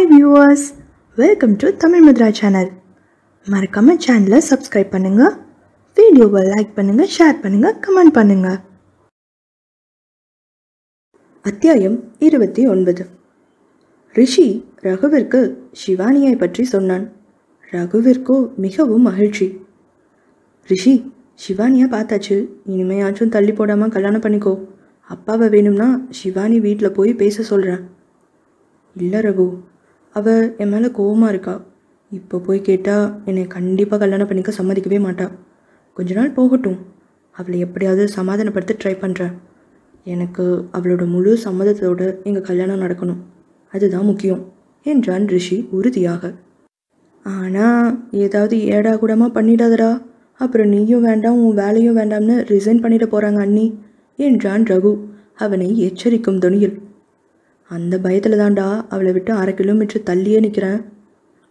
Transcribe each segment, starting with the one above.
Welcome to Tamil Mudra channel மறக்காம சேனலை subscribe பண்ணுங்க வீடியோவை லைக் பண்ணுங்க ஷேர் பண்ணுங்க கமெண்ட் பண்ணுங்க. அத்தியாயம் இருபத்தி ஒன்பது. ரிஷி ரகுவிற்கு சிவானியை பற்றி சொன்னான். ரகுவிற்கோ மிகவும் மகிழ்ச்சி. ரிஷி சிவானியை பார்த்தாச்சு. இனிமையாச்சும் தள்ளி போடாமல் கல்யாணம் பண்ணிக்கோ. அப்பாவை வேணும்னா சிவானி வீட்டில் போய் பேச சொல்கிறேன் இல்லை ரகு அவள் என் மேலே கோவமாக இருக்கா. இப்போ போய் கேட்டால் என்னை கண்டிப்பாக கல்யாணம் பண்ணிக்க சம்மதிக்கவே மாட்டா. கொஞ்ச நாள் போகட்டும். அவளை எப்படியாவது சமாதானப்படுத்த ட்ரை பண்ணுறேன் எனக்கு அவளோட முழு சம்மதத்தோடு எங்கள் கல்யாணம் நடக்கணும். அதுதான் முக்கியம். என்றான் ரிஷி உறுதியாக. ஆனால் ஏதாவது ஏடா கூடமாக பண்ணிடாதடா. அப்புறம் நீயும் வேண்டாம் உன் வேலையும் வேண்டாம்னு ரிசைன் பண்ணிட போகிறாங்க அண்ணி என்றான் ரகு. அவனை எச்சரிக்கும் துணியில் அந்த பயத்தில் தான்டா அவளை விட்டு அரை கிலோமீட்டர் தள்ளியே நிற்கிறேன்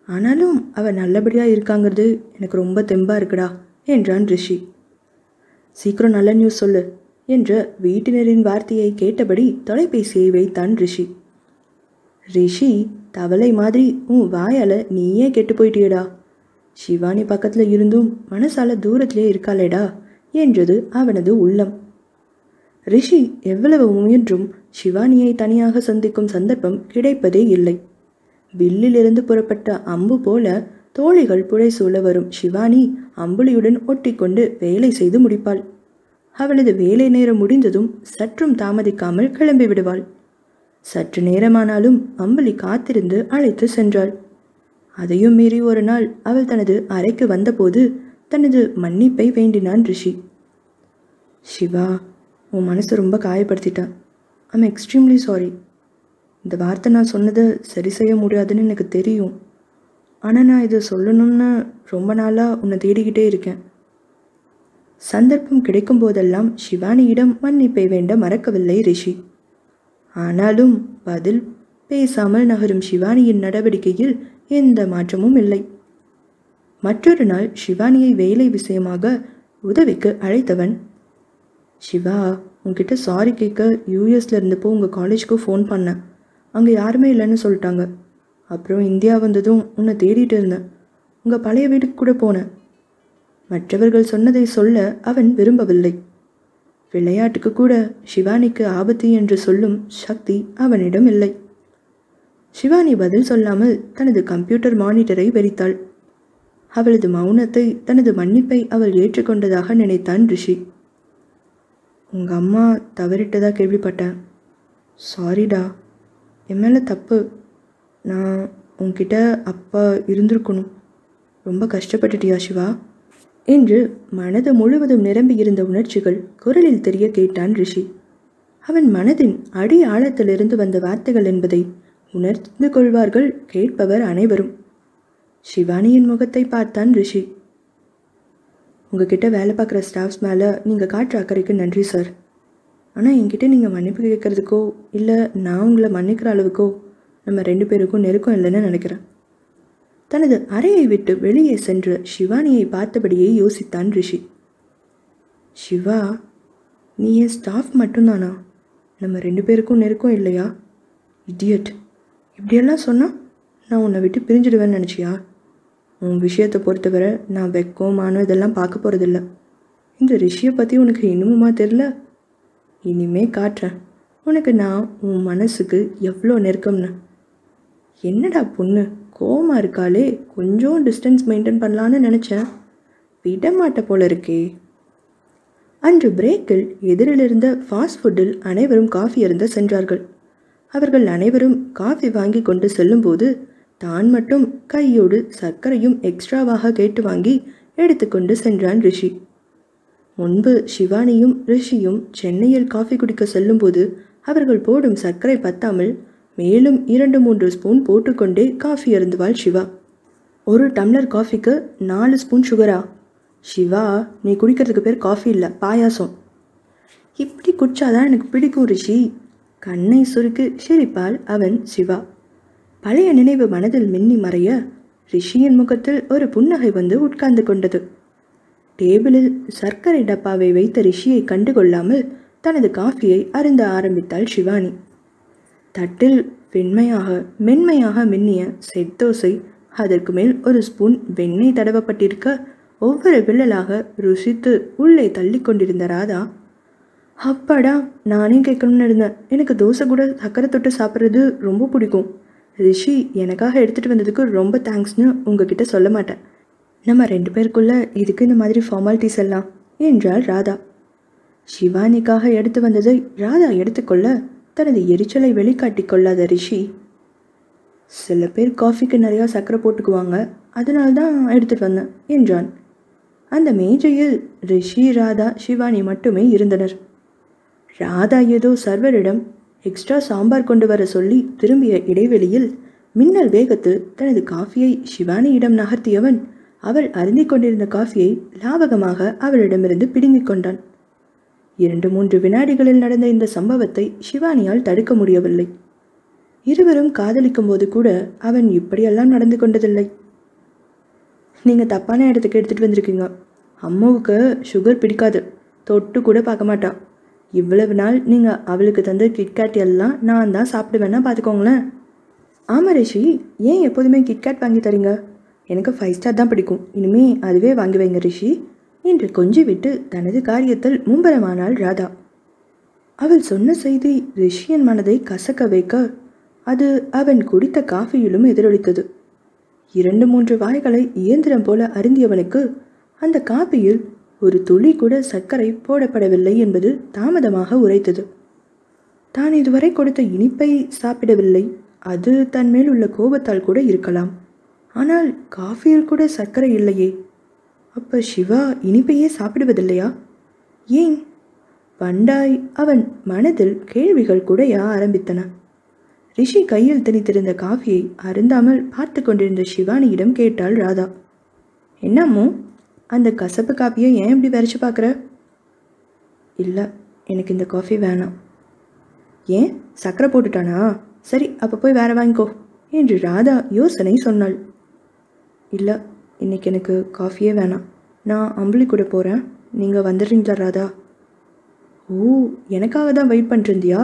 ஆனாலும் அவள் நல்லபடியாக இருக்காங்கிறது எனக்கு ரொம்ப தெம்பாக இருக்குடா என்றான் ரிஷி. சீக்கிரம் நல்ல நியூஸ் சொல்லு என்ற வீட்டினரின் வார்த்தையை கேட்டபடி தொலைபேசியை வைத்தான் ரிஷி. ரிஷி தவளை மாதிரி உன் வாயால் நீயே கெட்டு போயிட்டியடா. சிவானி பக்கத்தில் இருந்தும் மனசால தூரத்திலே இருக்காளேடா என்றது அவனது உள்ளம். ரிஷி எவ்வளவு முயன்றும் சிவானியை தனியாக சந்திக்கும் சந்தர்ப்பம் கிடைப்பதே இல்லை. வில்லிலிருந்து புறப்பட்ட அம்பு போல தோழிகள் புழை சூழ வரும் சிவானி அம்புலியுடன் ஒட்டிக்கொண்டு வேலை செய்து முடிப்பாள். அவளது வேலை நேரம் முடிந்ததும் சற்றும் தாமதிக்காமல் கிளம்பி விடுவாள். சற்று நேரமானாலும் அம்புலி காத்திருந்து அழைத்து சென்றாள். அதையும் மீறி ஒரு நாள் அவள் தனது அறைக்கு வந்தபோது தனது மன்னிப்பை வேண்டினான் ரிஷி. சிவா உன் மனசை ரொம்ப காயப்படுத்திட்டான் ஐம் எக்ஸ்ட்ரீம்லி சாரி இந்த வார்த்தை நான் சொன்னதை சரி செய்ய முடியாதுன்னு எனக்கு தெரியும். ஆனால் நான் இதை சொல்லணும்னு ரொம்ப நாளாக உன்னை தேடிக்கிட்டே இருக்கேன். சந்தர்ப்பம் கிடைக்கும் போதெல்லாம் சிவானியிடம் மன்னிப்பை வேண்ட மறக்கவில்லை ரிஷி. ஆனாலும் பதில் பேசாமல் நகரும் சிவானியின் நடவடிக்கையில் எந்த மாற்றமும் இல்லை. மற்றொரு நாள் சிவானியை வேலை விஷயமாக உதவிக்கு அழைத்தவன். சிவா உங்ககிட்ட சாரி கேட்க யூஎஸில் இருந்தப்போ உங்கள் காலேஜ்க்கு ஃபோன் பண்ணேன். அங்கே யாருமே இல்லைன்னு சொல்லிட்டாங்க. அப்புறம் இந்தியா வந்ததும் உன்னை தேடிட்டு இருந்தேன். உங்கள் பழைய வீட்டுக்கு கூட போனேன். மற்றவர்கள் சொன்னதை சொல்ல அவன் விரும்பவில்லை. விளையாட்டுக்கு கூட சிவானிக்கு ஆபத்து என்று சொல்லும் சக்தி அவனிடம் இல்லை. சிவானி பதில் சொல்லாமல் தனது கம்ப்யூட்டர் மானிட்டரை வெறித்தாள். அவளது மௌனத்தை தனது மன்னிப்பை அவள் ஏற்றுக்கொண்டதாக நினைத்தான் ரிஷி. உங்கள் அம்மா தவறிட்டதாக கேள்விப்பட்டேன். சாரிடா என் மேலே தப்பு. நான் உன்கிட்ட அப்பா இருந்திருக்கணும். ரொம்ப கஷ்டப்பட்டுட்டியா சிவா? என்று மனது முழுவதும் நிரம்பி இருந்த உணர்ச்சிகள் குரலில் தெரிய கேட்டான் ரிஷி. அவன் மனதின் அடி ஆழத்திலிருந்து வந்த வார்த்தைகள் என்பதை உணர்ந்து கொள்வார்கள் கேட்பவர் அனைவரும். சிவானியின் முகத்தை பார்த்தான் ரிஷி. உங்ககிட்ட வேலை பார்க்குற ஸ்டாஃப்ஸ் மேலே நீங்கள் காட்டுற அக்கறைக்கு நன்றி சார் ஆனால் என்கிட்ட நீங்கள் மன்னிப்பு கேட்குறதுக்கோ இல்லை நான் உங்களை மன்னிக்கிற அளவுக்கோ நம்ம ரெண்டு பேருக்கும் நெருக்கம் இல்லைன்னு நினைக்கிறேன். தனது அறையை விட்டு வெளியே சென்று சிவானியை பார்த்தபடியே யோசித்தான் ரிஷி. சிவா நீ என் ஸ்டாஃப் மட்டும்தானா? நம்ம ரெண்டு பேருக்கும் நெருக்கம் இல்லையா? இடியட் இப்படியெல்லாம் சொன்னால் நான் உன்னை விட்டு பிரிஞ்சிடுவேன்னு நினச்சியா? உன் விஷயத்தை பொறுத்தவரை நான் வெக்கமானோ இதெல்லாம் பார்க்க போகிறதில்ல இந்த ரிஷியை பற்றி உனக்கு இன்னுமுமா தெரில இனிமே காட்டுறேன். உனக்கு நான் உன் மனசுக்கு எவ்வளோ நெருக்கம்னு. என்னடா பொண்ணு கோமா இருக்காளே. கொஞ்சம் டிஸ்டன்ஸ் மெயின்டைன் பண்ணலான்னு நினச்சேன். விடமாட்ட போல இருக்கே. அன்று பிரேக்கில் எதிரில் இருந்த ஃபாஸ்ட் ஃபுட்டில் அனைவரும் காஃபி அருந்த சென்றார்கள். அவர்கள் அனைவரும் காஃபி வாங்கி கொண்டு செல்லும்போது தான் மட்டும் கையோடு சர்க்கரையும் எக்ஸ்ட்ராவாக கேட்டு வாங்கி எடுத்துக்கொண்டு சென்றான் ரிஷி. முன்பு சிவானியும் ரிஷியும் சென்னையில் காஃபி குடிக்க செல்லும்போது அவர்கள் போடும் சர்க்கரை பத்தாமல் மேலும் இரண்டு மூன்று ஸ்பூன் போட்டுக்கொண்டே காஃபி அருந்துவாள் சிவா. ஒரு டம்ளர் காஃபிக்கு நாலு ஸ்பூன் சுகரா சிவா நீ குடிக்கிறதுக்கு பேர் காஃபி இல்லை பாயாசம். இப்படி குடிச்சாதான் எனக்கு பிடிக்கும் ரிஷி. கண்ணை சுருக்கு சிரிப்பால் அவன் சிவா. பழைய நினைவு மனதில் மின்னி மறைய ரிஷியின் முகத்தில் ஒரு புன்னகை வந்து உட்கார்ந்து கொண்டது. டேபிளில் சர்க்கரை டப்பாவை வைத்த ரிஷியை கண்டுகொள்ளாமல் தனது காஃபியை அருந்த ஆரம்பித்தாள் சிவானி தட்டில் வெண்மையாக மென்மையாக மின்னிய செத்தோசை அதற்கு மேல் ஒரு ஸ்பூன் வெண்ணெய் தடவப்பட்டிருக்க ஒவ்வொரு வில்லலாக ருசித்து உள்ளே தள்ளி கொண்டிருந்த ராதா அப்பாடா நானே கேட்கணும்னு இருந்தேன். எனக்கு தோசை கூட சக்கரை தொட்டு சாப்பிட்றது ரொம்ப பிடிக்கும். ரிஷி எனக்காக எடுத்துகிட்டு வந்ததுக்கு ரொம்ப தேங்க்ஸ்னு உங்ககிட்ட சொல்ல மாட்டேன். நம்ம ரெண்டு பேருக்குள்ளே இதுக்கு இந்த மாதிரி ஃபார்மாலிட்டிஸ் எல்லாம். என்றாள் ராதா. சிவானிக்காக எடுத்து வந்ததை ராதா எடுத்துக்கொள்ள தனது எரிச்சலை வெளிக்காட்டி கொள்ளாத ரிஷி சில பேர் காஃபிக்கு நிறையா சர்க்கரை போட்டுக்குவாங்க அதனால தான் எடுத்துகிட்டு வந்தேன் என்றான். அந்த மேஜையில் ரிஷி ராதா சிவானி மட்டுமே இருந்தனர். ராதா ஏதோ சர்வரிடம் எக்ஸ்ட்ரா சாம்பார் கொண்டு வர சொல்லி திரும்பிய இடைவெளியில் மின்னல் வேகத்தில் தனது காஃபியை சிவானியிடம் நகர்த்தியவன் அவள் அருந்திக் கொண்டிருந்த காஃபியை லாவகமாக அவளிடமிருந்து பிடுங்கிக் கொண்டான். இரண்டு மூன்று வினாடிகளில் நடந்த இந்த சம்பவத்தை சிவானியால் தடுக்க முடியவில்லை. இருவரும் காதலிக்கும் போது கூட அவன் இப்படியெல்லாம் நடந்து கொண்டதில்லை. நீங்கள் தப்பான இடத்துக்கு எடுத்துகிட்டு வந்திருக்கீங்க. அம்மாவுக்கு சுகர் பிடிக்காது. தொட்டு கூட பார்க்க மாட்டான். இவ்வளவு நாள் நீங்கள் அவளுக்கு தந்த கிட்கேட் எல்லாம் நான் தான் சாப்பிடுவேன்னா பார்த்துக்கோங்களேன். ஆமாம் ரிஷி ஏன் எப்போதுமே கிட்கேட் வாங்கி தரீங்க? எனக்கு ஃபைவ் ஸ்டார் தான் பிடிக்கும். இனிமே அதுவே வாங்கி வைங்க ரிஷி. என்று கொஞ்சி விட்டு தனது காரியத்தில் மும்பரமானாள் ராதா. அவள் சொன்ன செய்தி ரிஷியன் மனதை கசக்க வைக்க அது அவன் குடித்த காஃபியிலும் எதிரொலித்தது. இரண்டு மூன்று வாய்களை இயந்திரம் போல அருந்தியவனுக்கு அந்த காப்பியில் ஒரு துளி கூட சர்க்கரை போடப்படவில்லை என்பது தாமதமாக உரைத்தது. தான் இதுவரை கொடுத்த இனிப்பை சாப்பிடவில்லை. அது தன் மேல் உள்ள கோபத்தால் கூட இருக்கலாம். ஆனால் காஃபியில் கூட சர்க்கரை இல்லையே. அப்போ சிவா இனிப்பையே சாப்பிடுவதில்லையா? ஏன்? பண்டாய் அவன் மனதில் கேள்விகள் குடைய ஆரம்பித்தன. ரிஷி கையில் திணித்திருந்த காஃபியை அருந்தாமல் பார்த்து கொண்டிருந்த சிவானியிடம் கேட்டாள் ராதா. என்னம்மோ அந்த கசப்பு காப்பியை ஏன் இப்படி வரைச்சி பார்க்குற? இல்லை எனக்கு இந்த காஃபி வேணாம். ஏன்? சக்கரை போட்டுட்டானா? சரி அப்போ போய் வேற வாங்கிக்கோ என்று ராதா யோசனை சொன்னாள். இல்லை இன்னைக்கு எனக்கு காஃபியே வேணாம். நான் அம்பளி கூட போகிறேன் நீங்கள் வந்துடுறீங்களா ராதா? ஓ எனக்காக தான் வெயிட் பண்ணிருந்தியா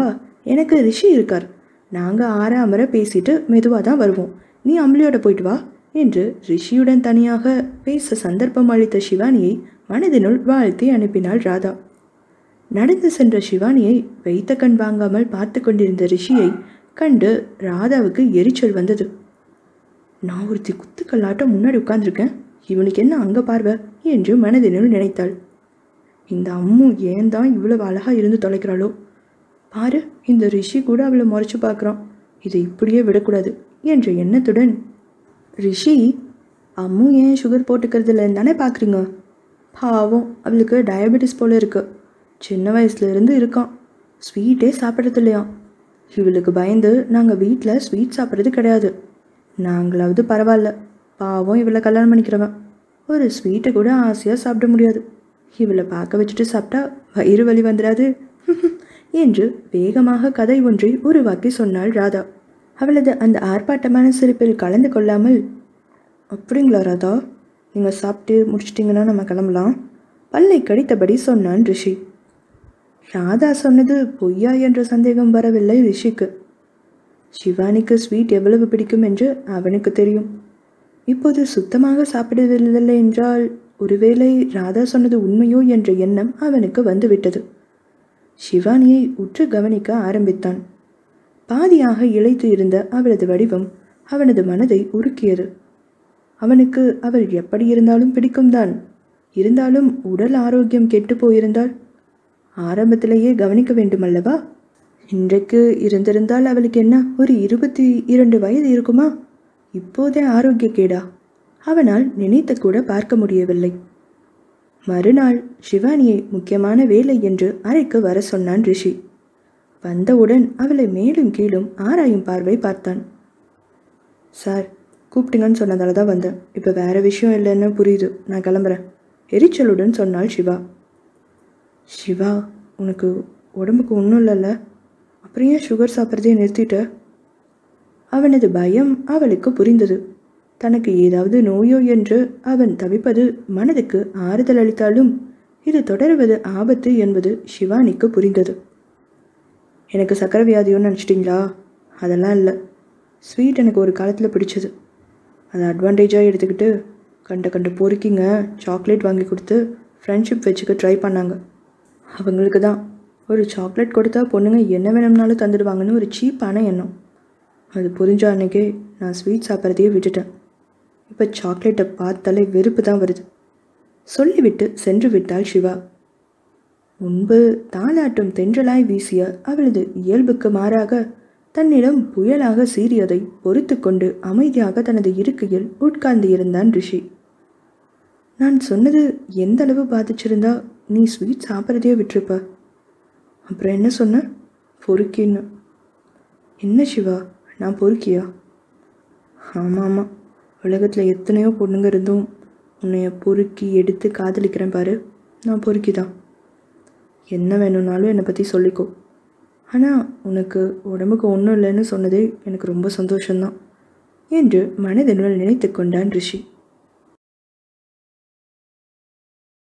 எனக்கு ரிஷி இருக்கார். நாங்கள் ஆற அமர பேசிட்டு மெதுவாக தான் வருவோம். நீ அம்பளியோட போயிட்டு வா. என்று ரிஷியுடன் தனியாக பேச சந்தர்ப்பம் அளித்த சிவானியை மனதினுள் வாழ்த்தி அனுப்பினாள் ராதா. நடந்து சென்ற சிவானியை வைத்த கண் வாங்காமல் பார்த்து கொண்டிருந்த ரிஷியை கண்டு ராதாவுக்கு எரிச்சல் வந்தது. நான் ஒருத்தி குத்துக்கல்லாட்டம் முன்னாடி உட்கார்ந்துருக்கேன். இவனுக்கு என்ன அங்க பார்வை? என்று மனதினுள் நினைத்தாள். இந்த அம்மு ஏன் தான் இவ்வளவு அழகாக இருந்து தொலைக்கிறாளோ? பாரு இந்த ரிஷி கூட அவளை முறைச்சு பார்க்குறான். இதை இப்படியே விடக்கூடாது என்ற எண்ணத்துடன் ரிஷி அம்மு ஏன் சுகர் போட்டுக்கிறது இல்லைன்னு தானே பார்க்குறீங்க பாவம் அவளுக்கு டயபெட்டிஸ் போல் இருக்குது சின்ன வயசுலேருந்து இருக்கான். ஸ்வீட்டே சாப்பிட்றது இல்லையாம் இவளுக்கு பயந்து நாங்கள் வீட்டில் ஸ்வீட் சாப்பிட்றது கிடையாது. நாங்களாவது பரவாயில்ல. பாவம் இவளை கல்யாணம் பண்ணிக்கிறவன். ஒரு ஸ்வீட்டை கூட ஆசையாக சாப்பிட முடியாது. இவளை பார்க்க வச்சுட்டு சாப்பிட்டா வயிறு வலி வந்துடாது. என்று வேகமாக கதை ஒன்றை உருவாக்கி சொன்னாள் ராதா. அவளது அந்த ஆர்ப்பாட்டமான சிரிப்பில் கலந்து கொள்ளாமல் அப்படிங்களா ராதா நீங்கள் சாப்பிட்டு முடிச்சிட்டிங்கன்னா நம்ம கிளம்பலாம். பல்லை கடித்தபடி சொன்னான் ரிஷி. ராதா சொன்னது பொய்யா என்ற சந்தேகம் வரவில்லை ரிஷிக்கு. சிவானிக்கு ஸ்வீட் எவ்வளவு பிடிக்கும் என்று அவனுக்கு தெரியும். இப்போது சுத்தமாக சாப்பிடுவதில்லை என்றால் ஒருவேளை ராதா சொன்னது உண்மையோ என்ற எண்ணம் அவனுக்கு வந்துவிட்டது. சிவானியை உற்று கவனிக்க ஆரம்பித்தான். பாதியாக இழைத்து இருந்த அவளது வடிவம் அவனது மனதை உருக்கியது. அவனுக்கு அவள் எப்படி இருந்தாலும் பிடிக்கும்தான் இருந்தாலும் உடல் ஆரோக்கியம் கெட்டு போயிருந்தால் ஆரம்பத்திலேயே கவனிக்க வேண்டுமல்லவா? இன்றைக்கு இருந்திருந்தால் அவளுக்கு என்ன ஒரு இருபத்தி இரண்டு வயது இருக்குமா? இப்போதே ஆரோக்கிய கேடா. அவனால் நினைத்து கூட பார்க்க முடியவில்லை. மறுநாள் சிவானியை முக்கியமான வேலை என்று அறைக்கு வர சொன்னான் ரிஷி. வந்தவுடன் அவளை மேலும் கீழும் ஆராயும் பார்வை பார்த்தான். சார் கூப்பிட்டீங்கன்னு சொன்னதால தான் வந்தேன். இப்போ வேற விஷயம் இல்லைன்னு புரியுது. நான் கிளம்புறேன். எரிச்சலுடன் சொன்னாள் சிவா. சிவா உனக்கு உடம்புக்கு ஒன்றும் இல்லைல்ல? அப்புறம் ஏன் சுகர் சாப்பிட்றதே நிறுத்திட்ட? அவனது பயம் அவளுக்கு புரிந்தது. தனக்கு ஏதாவது நோயோ என்று அவன் தவிப்பது மனதுக்கு ஆறுதல் அளித்தாலும் இது தொடருவது ஆபத்து என்பது சிவானிக்கு புரிந்தது. எனக்கு சக்கரை வியாதியோன்னு நினச்சிட்டிங்களா? அதெல்லாம் இல்லை. ஸ்வீட் எனக்கு ஒரு காலத்தில் பிடிச்சது. அதை அட்வான்டேஜாக எடுத்துக்கிட்டு கண்ட கண்ட பொறுக்கிங்க சாக்லேட் வாங்கி கொடுத்து ஃப்ரெண்ட்ஷிப் வச்சுக்க ட்ரை பண்ணாங்க. அவங்களுக்கு தான். ஒரு சாக்லேட் கொடுத்தா பொண்ணுங்க என்ன வேணும்னாலும் தந்துடுவாங்கன்னு ஒரு சீப்பான எண்ணம். அது புரிஞ்ச அன்னைக்கே நான் ஸ்வீட் சாப்பிட்றதையே விட்டுட்டேன். இப்போ சாக்லேட்டை பார்த்தாலே வெறுப்பு தான் வருது. சொல்லிவிட்டு சென்று விட்டாள் சிவா. முன்பு தாலாட்டும் தென்றலாய் வீசிய அவளது இயல்புக்கு மாறாக தன்னிடம் புயலாக சீறியதை பொறுத்து கொண்டு அமைதியாக தனது இருக்கையில் உட்கார்ந்து இருந்தான் ரிஷி. நான் சொன்னது எந்த அளவு பாதிச்சிருந்தா நீ ஸ்வீட் சாப்பிட்றதையே விட்டுருப்ப. அப்புறம் என்ன சொன்ன? பொறுக்கின்னு என்ன? சிவா? நான் பொறுக்கியா? ஆமாம் ஆமாம் உலகத்தில் எத்தனையோ பொண்ணுங்க இருந்தும் உன்னைய பொறுக்கி எடுத்து காதலிக்கிறேன் பாரு. நான் பொறுக்கி தான் என்ன வேணும்னாலும் என்னை பற்றி சொல்லிக்கோ. ஆனால் உனக்கு உடம்புக்கு ஒன்றும் இல்லைன்னு சொன்னதே எனக்கு ரொம்ப சந்தோஷம்தான். என்று மனதினுள் நினைத்து கொண்டான் ரிஷி.